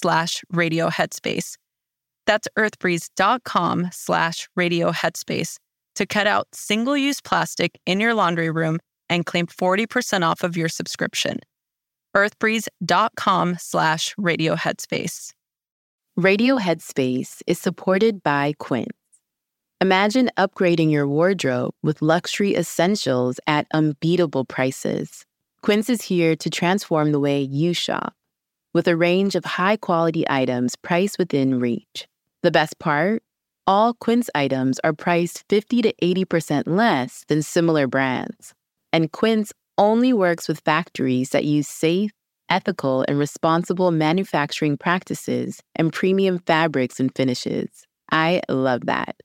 slash radio headspace. That's earthbreeze.com slash radio headspace to cut out single-use plastic in your laundry room and claim 40% off of your subscription earthbreeze.com slash radio headspace. Radio Headspace is supported by Quince. Imagine upgrading your wardrobe with luxury essentials at unbeatable prices. Quince is here to transform the way you shop with a range of high quality items priced within reach. The best part? All Quince items are priced 50 to 80% less than similar brands. And Quince only works with factories that use safe, ethical, and responsible manufacturing practices and premium fabrics and finishes. I love that.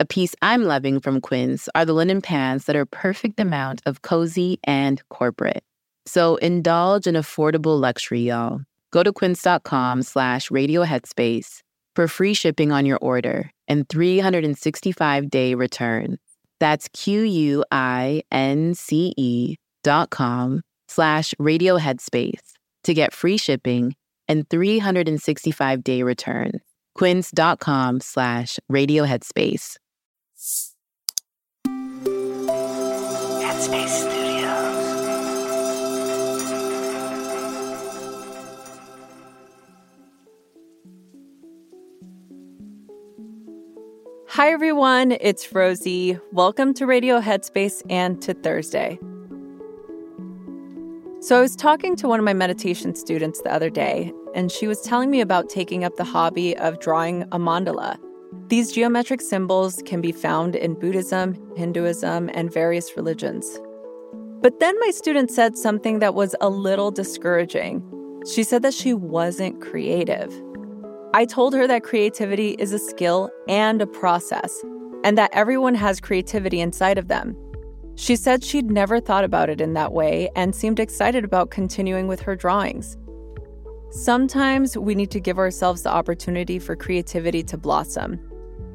A piece I'm loving from Quince are the linen pants that are perfect amount of cozy and corporate. So indulge in affordable luxury, y'all. Go to quince.com slash radioheadspace for free shipping on your order and 365-day returns. That's Q-U-I-N-C-E dot com slash radio headspace to get free shipping and 365 day returns. Quince.com slash radio headspace. Hi, everyone. It's Rosie. Welcome to Radio Headspace and to Thursday. So, I was talking to one of my meditation students the other day, and she was telling me about taking up the hobby of drawing a mandala. These geometric symbols can be found in Buddhism, Hinduism, and various religions. But then my student said something that was a little discouraging. She said that she wasn't creative. I told her that creativity is a skill and a process, and that everyone has creativity inside of them. She said she'd never thought about it in that way and seemed excited about continuing with her drawings. Sometimes we need to give ourselves the opportunity for creativity to blossom.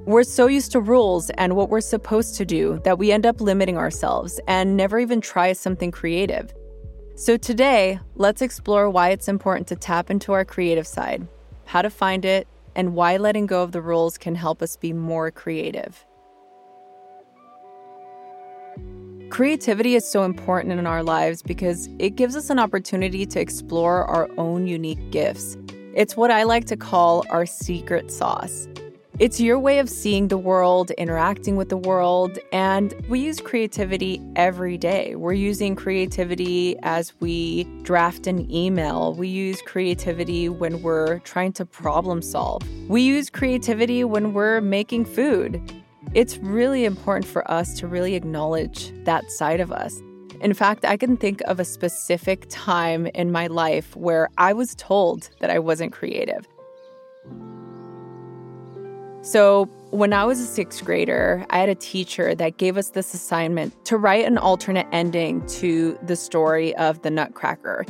We're so used to rules and what we're supposed to do that we end up limiting ourselves and never even try something creative. So, today, let's explore why it's important to tap into our creative side, how to find it, and why letting go of the rules can help us be more creative. Creativity is so important in our lives because it gives us an opportunity to explore our own unique gifts. It's what I like to call our secret sauce. It's your way of seeing the world, interacting with the world, and we use creativity every day. We're using creativity as we draft an email. We use creativity when we're trying to problem solve. We use creativity when we're making food. It's really important for us to really acknowledge that side of us. In fact, I can think of a specific time in my life where I was told that I wasn't creative. So, when I was a sixth grader, I had a teacher that gave us this assignment to write an alternate ending to the story of the Nutcracker.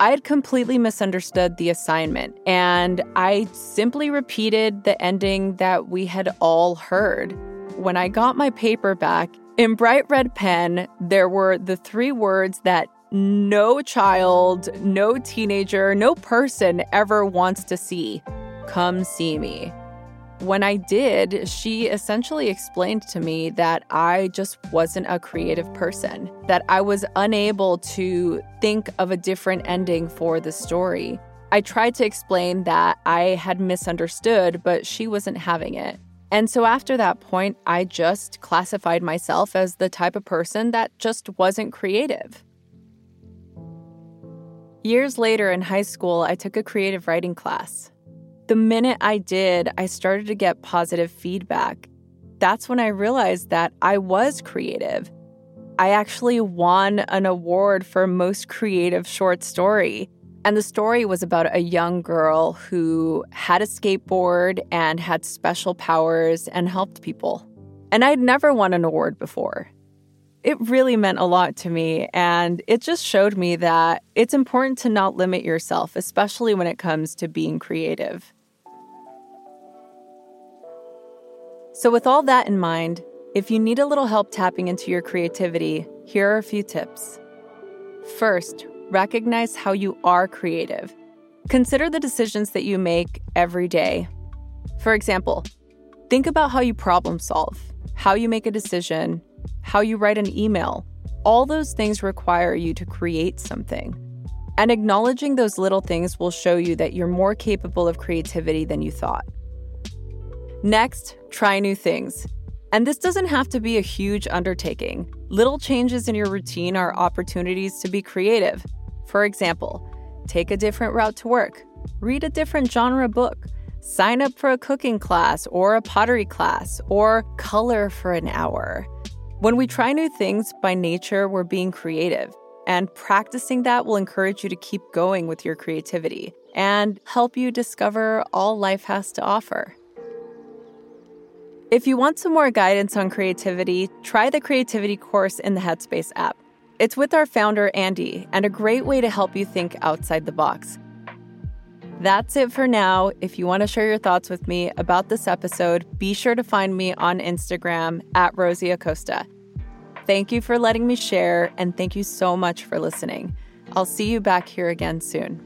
I had completely misunderstood the assignment, and I simply repeated the ending that we had all heard. When I got my paper back, in bright red pen, there were the three words that no child, no teenager, no person ever wants to see come see me. When I did, she essentially explained to me that I just wasn't a creative person, that I was unable to think of a different ending for the story. I tried to explain that I had misunderstood, but she wasn't having it. And so after that point, I just classified myself as the type of person that just wasn't creative. Years later in high school, I took a creative writing class. The minute I did, I started to get positive feedback. That's when I realized that I was creative. I actually won an award for most creative short story. And the story was about a young girl who had a skateboard and had special powers and helped people. And I'd never won an award before. It really meant a lot to me, and it just showed me that it's important to not limit yourself, especially when it comes to being creative. So, with all that in mind, if you need a little help tapping into your creativity, here are a few tips. First, recognize how you are creative. Consider the decisions that you make every day. For example, think about how you problem solve, how you make a decision, how you write an email. All those things require you to create something. And acknowledging those little things will show you that you're more capable of creativity than you thought. Next, try new things. And this doesn't have to be a huge undertaking. Little changes in your routine are opportunities to be creative. For example, take a different route to work, read a different genre book, sign up for a cooking class or a pottery class, or color for an hour. When we try new things, by nature, we're being creative. And practicing that will encourage you to keep going with your creativity and help you discover all life has to offer. If you want some more guidance on creativity, try the creativity course in the Headspace app. It's with our founder, Andy, and a great way to help you think outside the box. That's it for now. If you want to share your thoughts with me about this episode, be sure to find me on Instagram at Rosie Acosta. Thank you for letting me share, and thank you so much for listening. I'll see you back here again soon.